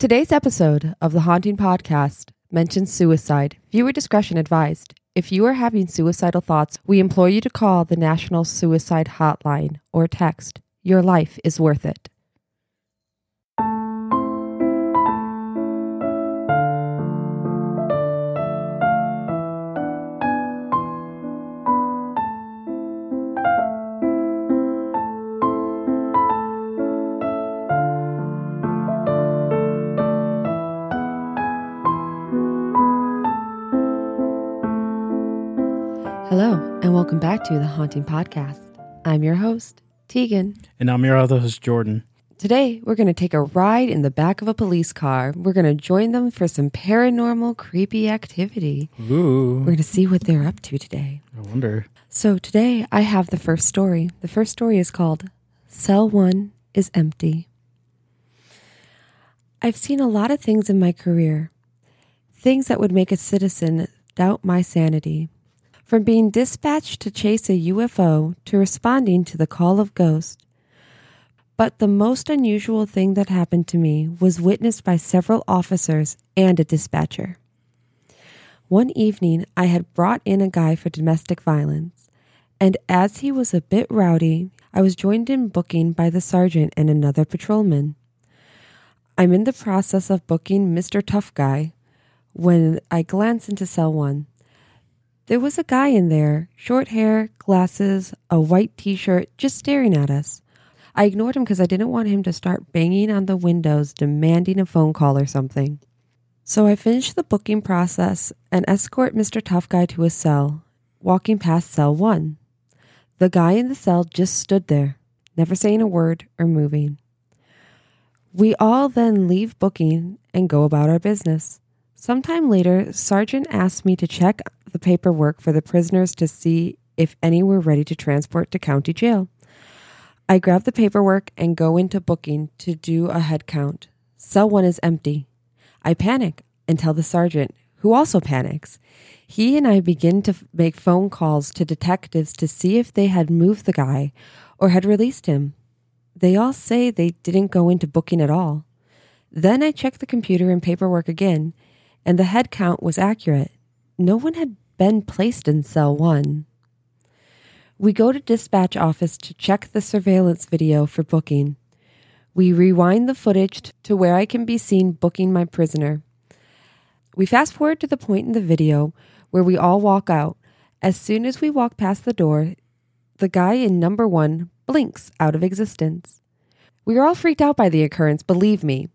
Today's episode of the Haunting Podcast mentions suicide. Viewer discretion advised. If you are having suicidal thoughts, we implore you to call the National Suicide Hotline or text. Your life is worth it. To the Haunting Podcast. I'm your host, Tegan. And I'm your other host, Jordon. Today, we're going to take a ride in the back of a police car. We're going to join them for some paranormal, creepy activity. Ooh. We're going to see what they're up to today. I wonder. So, today I have the first story. The first story is called Cell One is Empty. I've seen a lot of things in my career, things that would make a citizen doubt my sanity. From being dispatched to chase a UFO to responding to the call of ghosts. But the most unusual thing that happened to me was witnessed by several officers and a dispatcher. One evening, I had brought in a guy for domestic violence, and as he was a bit rowdy, I was joined in booking by the sergeant and another patrolman. I'm in the process of booking Mr. Tough Guy when I glance into cell one. There was a guy in there, short hair, glasses, a white t shirt, just staring at us. I ignored him because I didn't want him to start banging on the windows, demanding a phone call or something. So I finished the booking process and escort Mr. Tough Guy to his cell, walking past cell one. The guy in the cell just stood there, never saying a word or moving. We all then leave booking and go about our business. Sometime later, Sergeant asked me to check the paperwork for the prisoners to see if any were ready to transport to county jail. I grab the paperwork and go into booking to do a head count. Cell one is empty. I panic and tell the sergeant, who also panics. He and I begin to f- make phone calls to detectives to see if they had moved the guy or had released him. They all say they didn't go into booking at all. Then I check the computer and paperwork again, and the head count was accurate. No one had been placed in cell one. We go to dispatch office to check the surveillance video for booking. We rewind the footage to where I can be seen booking my prisoner. We fast forward to the point in the video where we all walk out. As soon as we walk past the door, the guy in number one blinks out of existence. We are all freaked out by the occurrence, believe me.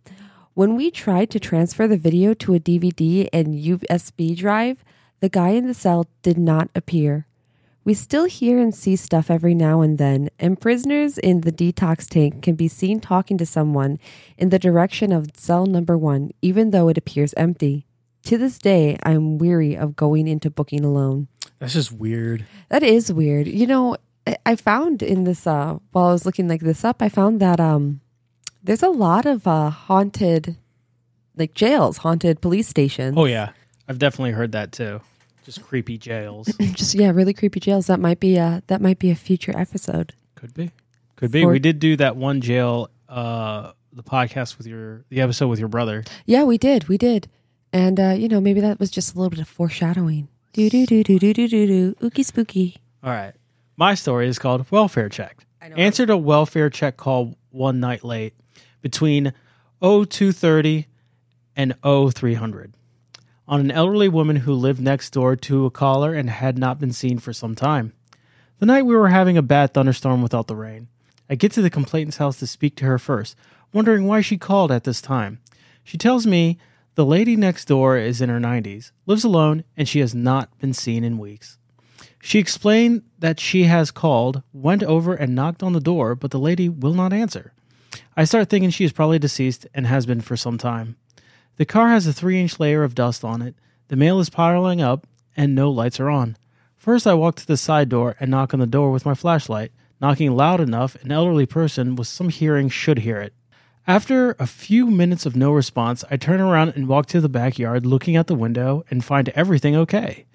When we tried to transfer the video to a DVD and USB drive, the guy in the cell did not appear. We still hear and see stuff every now and then, and prisoners in the detox tank can be seen talking to someone in the direction of cell number one, even though it appears empty. To this day, I am weary of going into booking alone. That's just weird. That is weird. You know, I- I found in this uh while I was looking like this up, I found that um there's a lot of uh haunted like jails, haunted police stations. Oh, yeah. I've definitely heard that too. Just creepy jails. Just yeah, really creepy jails. That might be a that might be a future episode. Could be. Could be. For- we did do that one jail, uh, the podcast with your, the episode with your brother. Yeah, we did. We did. And uh, you know, maybe that was just a little bit of foreshadowing. Do do do do do do do do. Ookie spooky. All right. My story is called Welfare Check. Answered a welfare check call one night late between 0230 and 0300 on an elderly woman who lived next door to a caller and had not been seen for some time. The night we were having a bad thunderstorm without the rain. I get to the complainant's house to speak to her first, wondering why she called at this time. She tells me the lady next door is in her 90s, lives alone, and she has not been seen in weeks. She explained that she has called, went over and knocked on the door, but the lady will not answer. I start thinking she is probably deceased and has been for some time. The car has a three inch layer of dust on it, the mail is piling up, and no lights are on. First, I walk to the side door and knock on the door with my flashlight, knocking loud enough an elderly person with some hearing should hear it. After a few minutes of no response, I turn around and walk to the backyard looking out the window and find everything okay.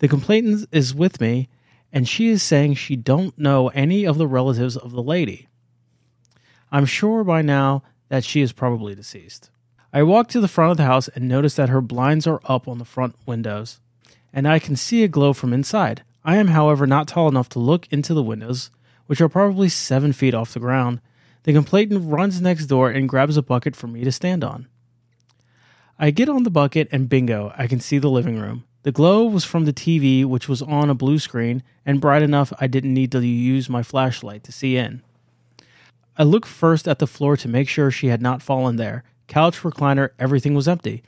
The complainant is with me, and she is saying she don't know any of the relatives of the lady. I'm sure by now that she is probably deceased. I walk to the front of the house and notice that her blinds are up on the front windows, and I can see a glow from inside. I am, however, not tall enough to look into the windows, which are probably seven feet off the ground. The complainant runs next door and grabs a bucket for me to stand on. I get on the bucket and bingo, I can see the living room. The glow was from the TV, which was on a blue screen and bright enough I didn't need to use my flashlight to see in. I looked first at the floor to make sure she had not fallen there. Couch, recliner, everything was empty.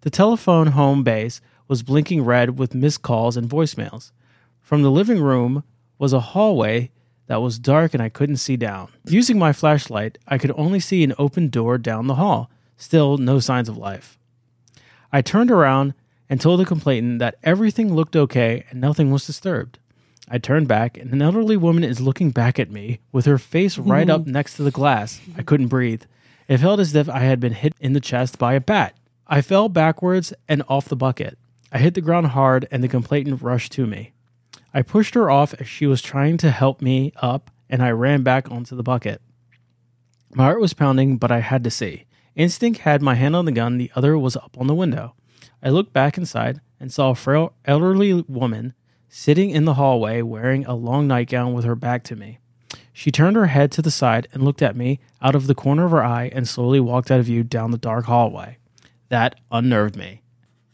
The telephone home base was blinking red with missed calls and voicemails. From the living room was a hallway that was dark and I couldn't see down. Using my flashlight, I could only see an open door down the hall. Still, no signs of life. I turned around and told the complainant that everything looked okay and nothing was disturbed. I turned back, and an elderly woman is looking back at me with her face right up next to the glass. I couldn't breathe. It felt as if I had been hit in the chest by a bat. I fell backwards and off the bucket. I hit the ground hard, and the complainant rushed to me. I pushed her off as she was trying to help me up, and I ran back onto the bucket. My heart was pounding, but I had to see. Instinct had my hand on the gun, the other was up on the window. I looked back inside and saw a frail elderly woman sitting in the hallway wearing a long nightgown with her back to me. She turned her head to the side and looked at me out of the corner of her eye and slowly walked out of view down the dark hallway. That unnerved me.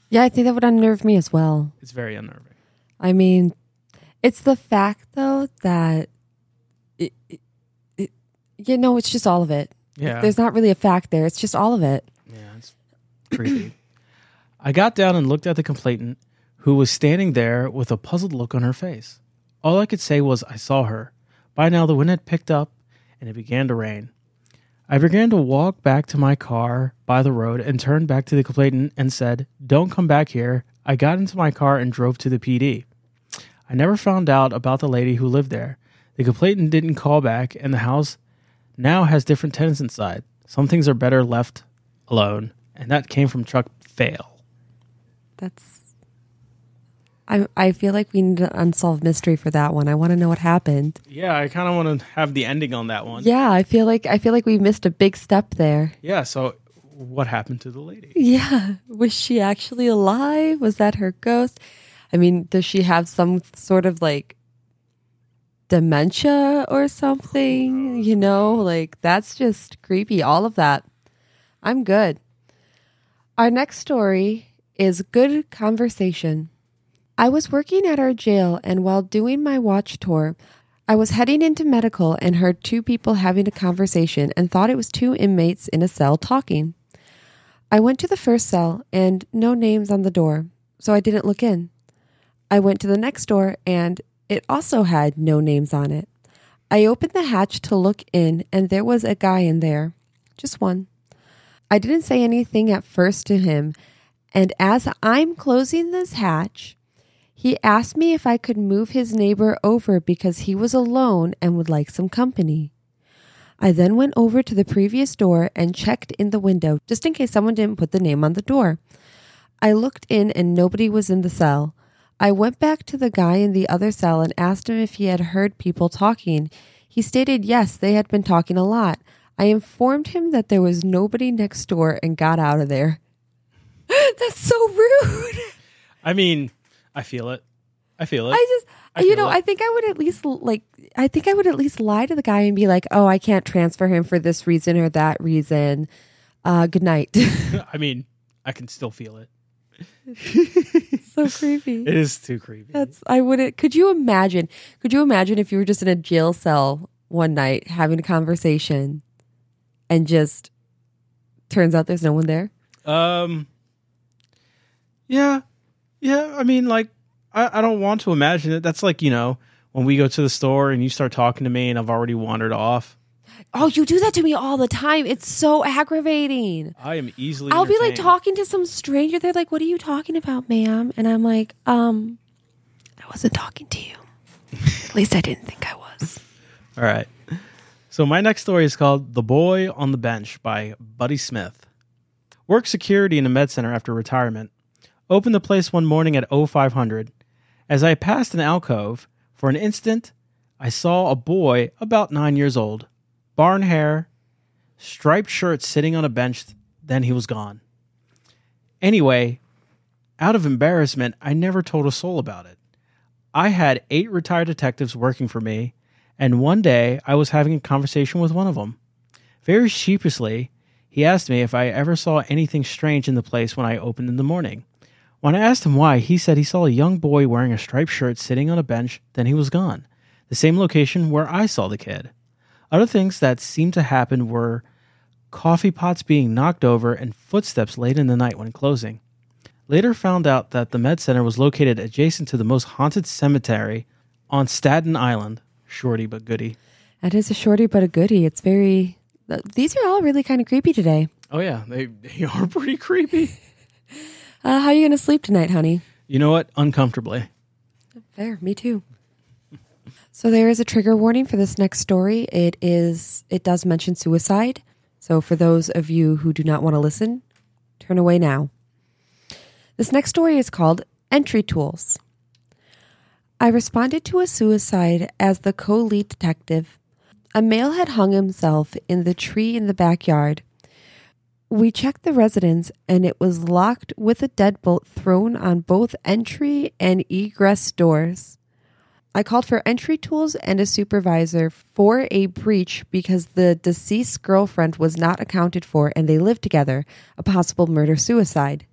Yeah, I think that would unnerve me as well. It's very unnerving. I mean, it's the fact though that it, it, it you know, it's just all of it. Yeah. There's not really a fact there. It's just all of it. Yeah, it's creepy. I got down and looked at the complainant, who was standing there with a puzzled look on her face. All I could say was I saw her. By now, the wind had picked up and it began to rain. I began to walk back to my car by the road and turned back to the complainant and said, Don't come back here. I got into my car and drove to the PD. I never found out about the lady who lived there. The complainant didn't call back, and the house now has different tenants inside. Some things are better left alone, and that came from Chuck Fail. That's. I I feel like we need an unsolved mystery for that one. I want to know what happened. Yeah, I kind of want to have the ending on that one. Yeah, I feel like I feel like we missed a big step there. Yeah, so what happened to the lady? Yeah, was she actually alive? Was that her ghost? I mean, does she have some sort of like dementia or something? You know, like that's just creepy. All of that. I'm good. Our next story is Good Conversation. I was working at our jail, and while doing my watch tour, I was heading into medical and heard two people having a conversation and thought it was two inmates in a cell talking. I went to the first cell and no names on the door, so I didn't look in. I went to the next door and it also had no names on it. I opened the hatch to look in and there was a guy in there, just one. I didn't say anything at first to him, and as I'm closing this hatch, he asked me if I could move his neighbor over because he was alone and would like some company. I then went over to the previous door and checked in the window just in case someone didn't put the name on the door. I looked in and nobody was in the cell. I went back to the guy in the other cell and asked him if he had heard people talking. He stated yes, they had been talking a lot. I informed him that there was nobody next door and got out of there. That's so rude. I mean, I feel it. I feel it. I just, I you know, it. I think I would at least like, I think I would at least lie to the guy and be like, oh, I can't transfer him for this reason or that reason. Uh, good night. I mean, I can still feel it. so creepy. It is too creepy. That's, I wouldn't, could you imagine, could you imagine if you were just in a jail cell one night having a conversation and just turns out there's no one there? Um. Yeah, yeah. I mean, like, I, I don't want to imagine it. That's like you know when we go to the store and you start talking to me and I've already wandered off. Oh, you do that to me all the time. It's so aggravating. I am easily. I'll be like talking to some stranger. They're like, "What are you talking about, ma'am?" And I'm like, "Um, I wasn't talking to you. At least I didn't think I was." All right. So my next story is called "The Boy on the Bench" by Buddy Smith. Worked security in a med center after retirement. Opened the place one morning at 0500. As I passed an alcove, for an instant, I saw a boy about nine years old, barn hair, striped shirt sitting on a bench then he was gone. Anyway, out of embarrassment, I never told a soul about it. I had eight retired detectives working for me, and one day I was having a conversation with one of them. Very sheepishly, he asked me if I ever saw anything strange in the place when I opened in the morning. When I asked him why, he said he saw a young boy wearing a striped shirt sitting on a bench, then he was gone. The same location where I saw the kid. Other things that seemed to happen were coffee pots being knocked over and footsteps late in the night when closing. Later found out that the med center was located adjacent to the most haunted cemetery on Staten Island. Shorty but goody. That is a shorty but a goody. It's very. These are all really kind of creepy today. Oh yeah, they they are pretty creepy. Uh, how are you going to sleep tonight, honey? You know what? Uncomfortably. Fair. Me too. So there is a trigger warning for this next story. It is. It does mention suicide. So for those of you who do not want to listen, turn away now. This next story is called Entry Tools. I responded to a suicide as the co lead detective. A male had hung himself in the tree in the backyard. We checked the residence and it was locked with a deadbolt thrown on both entry and egress doors. I called for entry tools and a supervisor for a breach because the deceased girlfriend was not accounted for and they lived together, a possible murder suicide.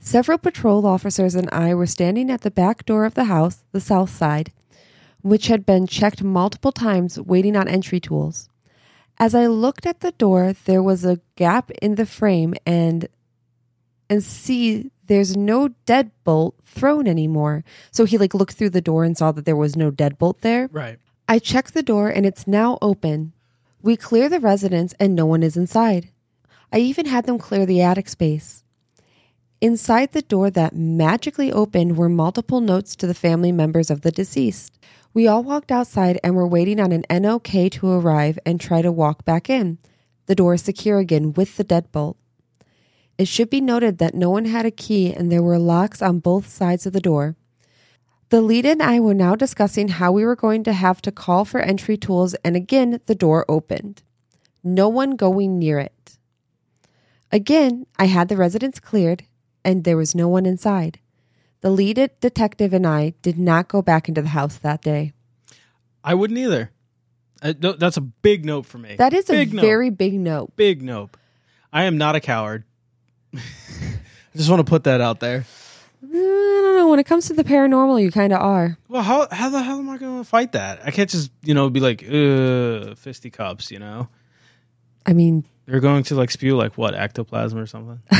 Several patrol officers and I were standing at the back door of the house, the south side, which had been checked multiple times, waiting on entry tools. As I looked at the door, there was a gap in the frame and and see there's no deadbolt thrown anymore. So he like looked through the door and saw that there was no deadbolt there. Right. I check the door and it's now open. We clear the residence and no one is inside. I even had them clear the attic space. Inside the door that magically opened were multiple notes to the family members of the deceased. We all walked outside and were waiting on an NOK to arrive and try to walk back in. The door is secure again with the deadbolt. It should be noted that no one had a key and there were locks on both sides of the door. The lead and I were now discussing how we were going to have to call for entry tools, and again the door opened. No one going near it. Again, I had the residence cleared, and there was no one inside. The lead detective and I did not go back into the house that day. I wouldn't either. Uh, th- that's a big note for me. That is big a note. very big note. big nope. I am not a coward. I just want to put that out there. I don't know. When it comes to the paranormal, you kind of are. Well, how how the hell am I going to fight that? I can't just you know be like, uh, fisticuffs. You know, I mean, they're going to like spew like what ectoplasm or something.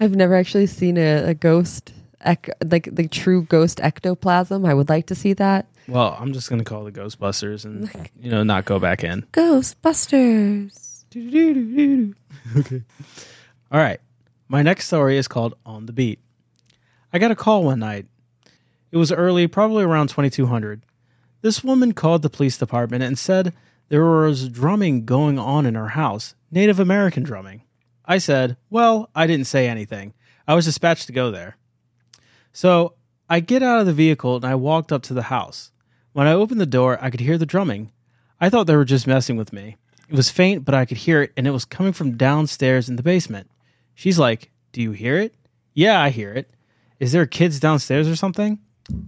I've never actually seen a, a ghost, ec- like the true ghost ectoplasm. I would like to see that. well, I'm just going to call the Ghostbusters and you know not go back in. Ghostbusters. okay. All right. My next story is called On the Beat. I got a call one night. It was early, probably around 2200. This woman called the police department and said there was drumming going on in her house, Native American drumming. I said, Well, I didn't say anything. I was dispatched to go there. So I get out of the vehicle and I walked up to the house. When I opened the door, I could hear the drumming. I thought they were just messing with me. It was faint, but I could hear it, and it was coming from downstairs in the basement. She's like, Do you hear it? Yeah, I hear it. Is there kids downstairs or something?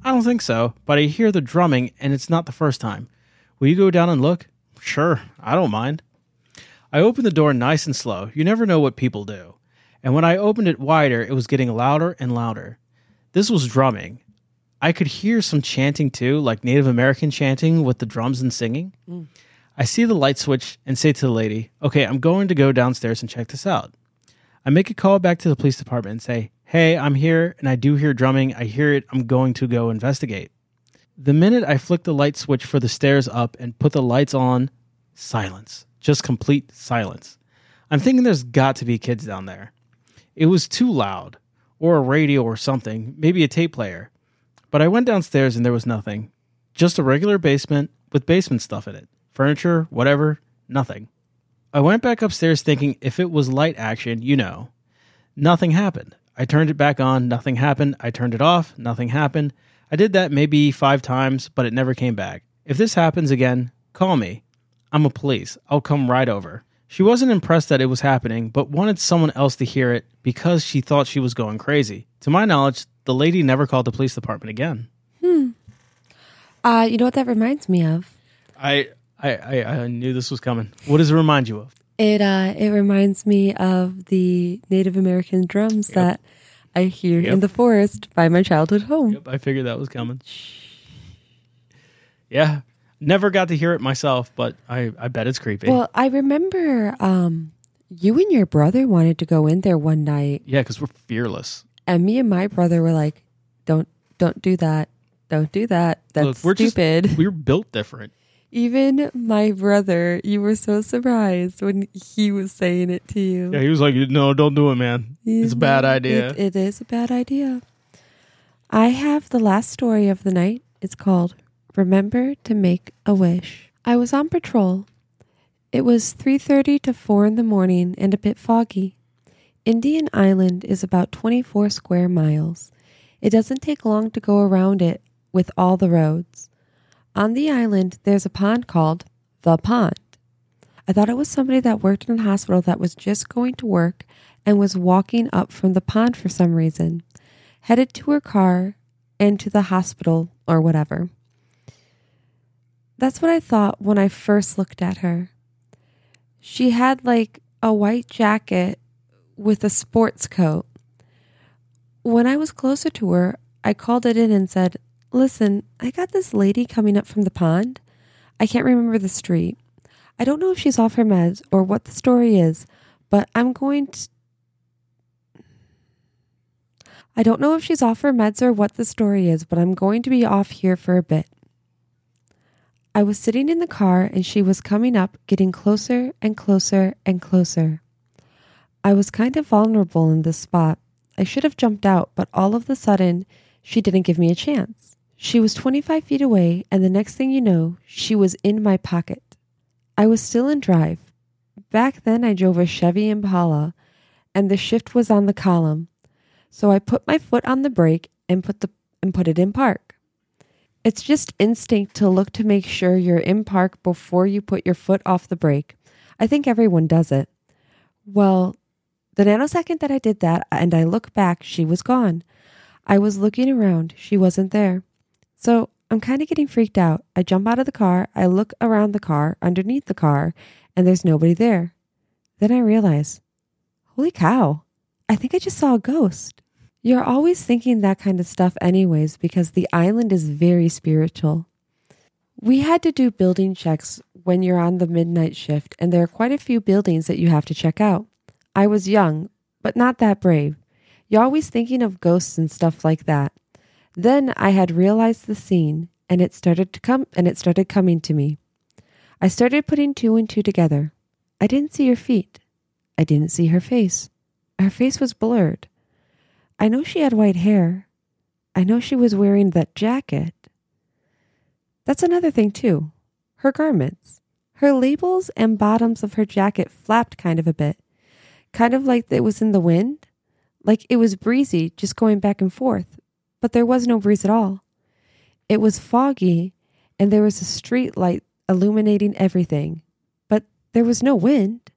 I don't think so, but I hear the drumming, and it's not the first time. Will you go down and look? Sure, I don't mind. I opened the door nice and slow. You never know what people do. And when I opened it wider, it was getting louder and louder. This was drumming. I could hear some chanting too, like Native American chanting with the drums and singing. Mm. I see the light switch and say to the lady, Okay, I'm going to go downstairs and check this out. I make a call back to the police department and say, Hey, I'm here and I do hear drumming. I hear it. I'm going to go investigate. The minute I flick the light switch for the stairs up and put the lights on, silence. Just complete silence. I'm thinking there's got to be kids down there. It was too loud, or a radio or something, maybe a tape player. But I went downstairs and there was nothing. Just a regular basement with basement stuff in it. Furniture, whatever, nothing. I went back upstairs thinking if it was light action, you know. Nothing happened. I turned it back on, nothing happened. I turned it off, nothing happened. I did that maybe five times, but it never came back. If this happens again, call me. I'm a police. I'll come right over. She wasn't impressed that it was happening, but wanted someone else to hear it because she thought she was going crazy. To my knowledge, the lady never called the police department again. Hmm. Uh, you know what that reminds me of? I I, I, I knew this was coming. What does it remind you of? It uh, it reminds me of the Native American drums that I hear Yep. in the forest by my childhood home. Yep, I figured that was coming. Yeah. Never got to hear it myself, but I, I bet it's creepy. Well, I remember um, you and your brother wanted to go in there one night, yeah, because we're fearless. and me and my brother were like, "Don't, don't do that. Don't do that. That's Look, we're just- stupid." We're built different. Even my brother, you were so surprised when he was saying it to you. Yeah, he was like, no, don't do it, man. It's a bad idea. It, it is a bad idea. I have the last story of the night. It's called Remember to Make a Wish. I was on patrol. It was 3:30 to 4 in the morning and a bit foggy. Indian Island is about 24 square miles. It doesn't take long to go around it with all the roads. On the island, there's a pond called the pond. I thought it was somebody that worked in a hospital that was just going to work and was walking up from the pond for some reason, headed to her car and to the hospital or whatever. That's what I thought when I first looked at her. She had like a white jacket with a sports coat. When I was closer to her, I called it in and said, Listen, I got this lady coming up from the pond. I can't remember the street. I don't know if she's off her meds or what the story is, but I'm going to. I don't know if she's off her meds or what the story is, but I'm going to be off here for a bit. I was sitting in the car and she was coming up, getting closer and closer and closer. I was kind of vulnerable in this spot. I should have jumped out, but all of a sudden, she didn't give me a chance. She was 25 feet away, and the next thing you know, she was in my pocket. I was still in drive. Back then, I drove a Chevy Impala, and the shift was on the column. So I put my foot on the brake and put the and put it in park. It's just instinct to look to make sure you're in park before you put your foot off the brake. I think everyone does it. Well, the nanosecond that I did that and I look back, she was gone. I was looking around, she wasn't there. So I'm kind of getting freaked out. I jump out of the car, I look around the car, underneath the car, and there's nobody there. Then I realize, holy cow, I think I just saw a ghost. You're always thinking that kind of stuff, anyways, because the island is very spiritual. We had to do building checks when you're on the midnight shift, and there are quite a few buildings that you have to check out. I was young, but not that brave. You're always thinking of ghosts and stuff like that. Then I had realized the scene, and it started to come, and it started coming to me. I started putting two and two together. I didn't see her feet. I didn't see her face. Her face was blurred. I know she had white hair. I know she was wearing that jacket. That's another thing, too. Her garments. Her labels and bottoms of her jacket flapped kind of a bit, kind of like it was in the wind, like it was breezy, just going back and forth, but there was no breeze at all. It was foggy, and there was a street light illuminating everything, but there was no wind.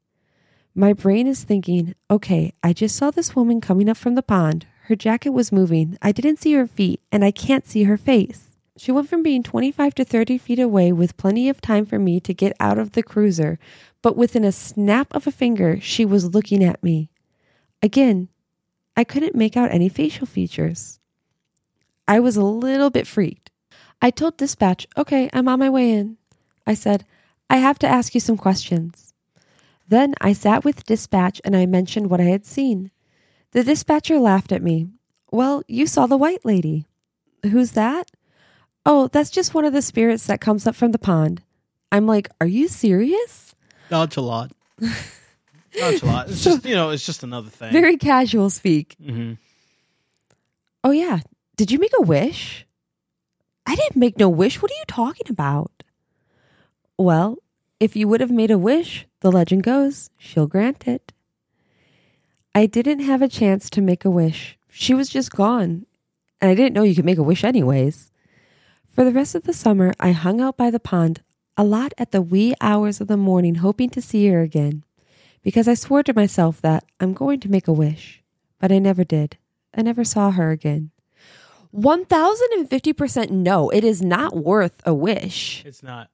My brain is thinking, okay, I just saw this woman coming up from the pond. Her jacket was moving. I didn't see her feet, and I can't see her face. She went from being 25 to 30 feet away with plenty of time for me to get out of the cruiser, but within a snap of a finger, she was looking at me. Again, I couldn't make out any facial features. I was a little bit freaked. I told dispatch, okay, I'm on my way in. I said, I have to ask you some questions. Then I sat with dispatch and I mentioned what I had seen. The dispatcher laughed at me. Well, you saw the white lady. Who's that? Oh, that's just one of the spirits that comes up from the pond. I'm like, are you serious? Nonchalant. Nonchalant. It's just, you know, it's just another thing. Very casual speak. Mm-hmm. Oh, yeah. Did you make a wish? I didn't make no wish. What are you talking about? Well, if you would have made a wish, the legend goes, she'll grant it. I didn't have a chance to make a wish. She was just gone. And I didn't know you could make a wish anyways. For the rest of the summer, I hung out by the pond a lot at the wee hours of the morning, hoping to see her again, because I swore to myself that I'm going to make a wish, but I never did. I never saw her again. 1050% no, it is not worth a wish. It's not.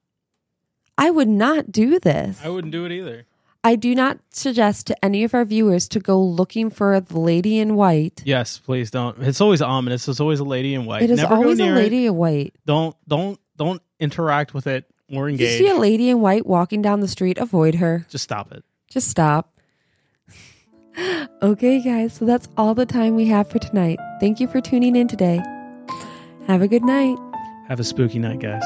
I would not do this. I wouldn't do it either. I do not suggest to any of our viewers to go looking for the lady in white. Yes, please don't. It's always ominous. There's always a lady in white. It is Never always a lady It. in white. Don't don't don't interact with it or engage. If you see a lady in white walking down the street, avoid her. Just stop it. Just stop. okay, guys, so that's all the time we have for tonight. Thank you for tuning in today. Have a good night. Have a spooky night, guys.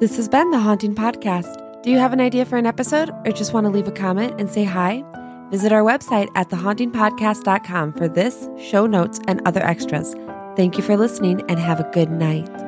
This has been the Haunting Podcast. Do you have an idea for an episode or just want to leave a comment and say hi? Visit our website at thehauntingpodcast.com for this, show notes, and other extras. Thank you for listening and have a good night.